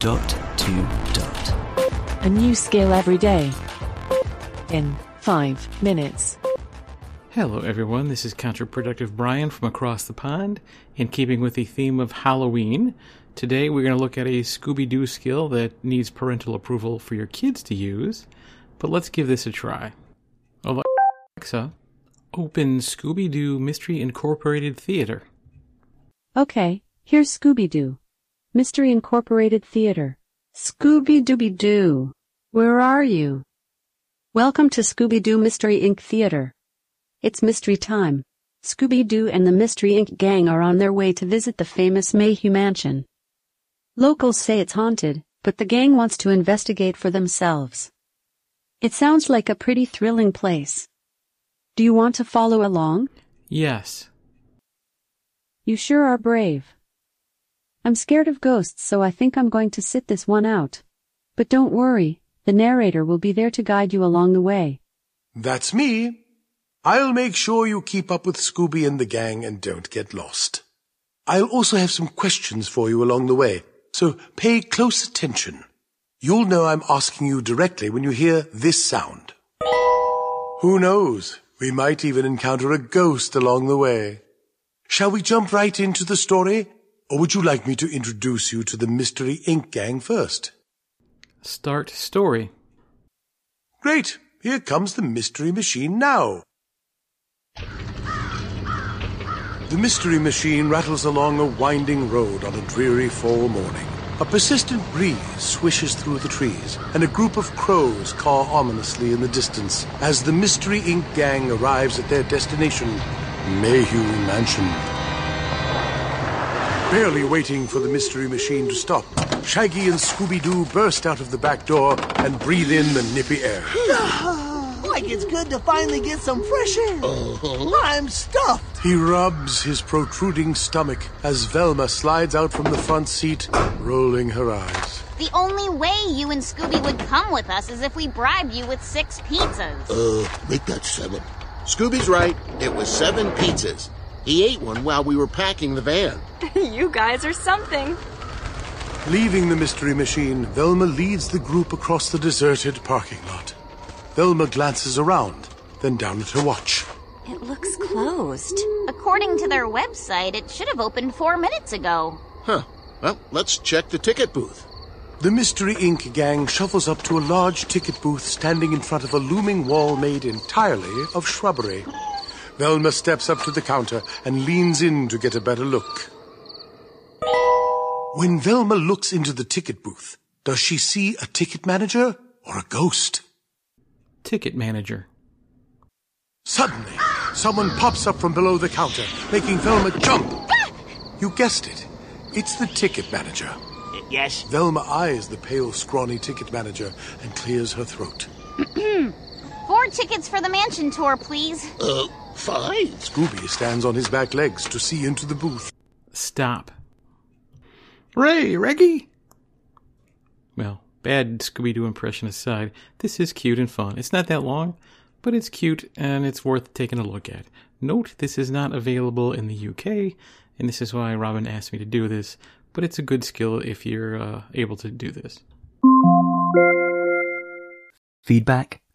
Dot to dot. A new skill every day. In 5 minutes. Hello, everyone. This is Counterproductive Brian from across the pond. In keeping with the theme of Halloween, today we're going to look at a Scooby Doo skill that needs parental approval for your kids to use. But let's give this a try. Alexa, open Scooby Doo Mystery Incorporated Theater. Okay, here's Scooby Doo. Mystery Incorporated Theater. Scooby Dooby Doo. Where are you? Welcome to Scooby Doo Mystery Inc. Theater. It's mystery time. Scooby Doo and the Mystery Inc. gang are on their way to visit the famous Mayhew Mansion. Locals say it's haunted, but the gang wants to investigate for themselves. It sounds like a pretty thrilling place. Do you want to follow along? Yes. You sure are brave. I'm scared of ghosts, so I think I'm going to sit this one out. But don't worry, the narrator will be there to guide you along the way. That's me. I'll make sure you keep up with Scooby and the gang and don't get lost. I'll also have some questions for you along the way, so pay close attention. You'll know I'm asking you directly when you hear this sound. Who knows? We might even encounter a ghost along the way. Shall we jump right into the story? Or would you like me to introduce you to the Mystery Inc. gang first? Start story. Great. Here comes the Mystery Machine now. The Mystery Machine rattles along a winding road on a dreary fall morning. A persistent breeze swishes through the trees, and a group of crows caw ominously in the distance as the Mystery Inc. gang arrives at their destination, Mayhew Mansion. Barely waiting for the Mystery Machine to stop, Shaggy and Scooby Doo burst out of the back door and breathe in the nippy air. like it's good to finally get some fresh air. I'm stuffed. He rubs his protruding stomach as Velma slides out from the front seat, rolling her eyes. The only way you and Scooby would come with us is if we bribed you with six pizzas. Uh, make that seven. Scooby's right. It was seven pizzas. He ate one while we were packing the van. you guys are something. Leaving the Mystery Machine, Velma leads the group across the deserted parking lot. Velma glances around, then down at her watch. It looks closed. According to their website, it should have opened four minutes ago. Huh. Well, let's check the ticket booth. The Mystery Inc. gang shuffles up to a large ticket booth standing in front of a looming wall made entirely of shrubbery. Velma steps up to the counter and leans in to get a better look. When Velma looks into the ticket booth, does she see a ticket manager or a ghost? Ticket manager. Suddenly, someone pops up from below the counter, making Velma jump. You guessed it. It's the ticket manager. Yes. Velma eyes the pale, scrawny ticket manager and clears her throat. Four tickets for the mansion tour, please. Uh, fine. Scooby stands on his back legs to see into the booth. Stop. Ray, Reggie! Well, bad Scooby Doo impression aside, this is cute and fun. It's not that long, but it's cute and it's worth taking a look at. Note this is not available in the UK, and this is why Robin asked me to do this, but it's a good skill if you're uh, able to do this. Feedback,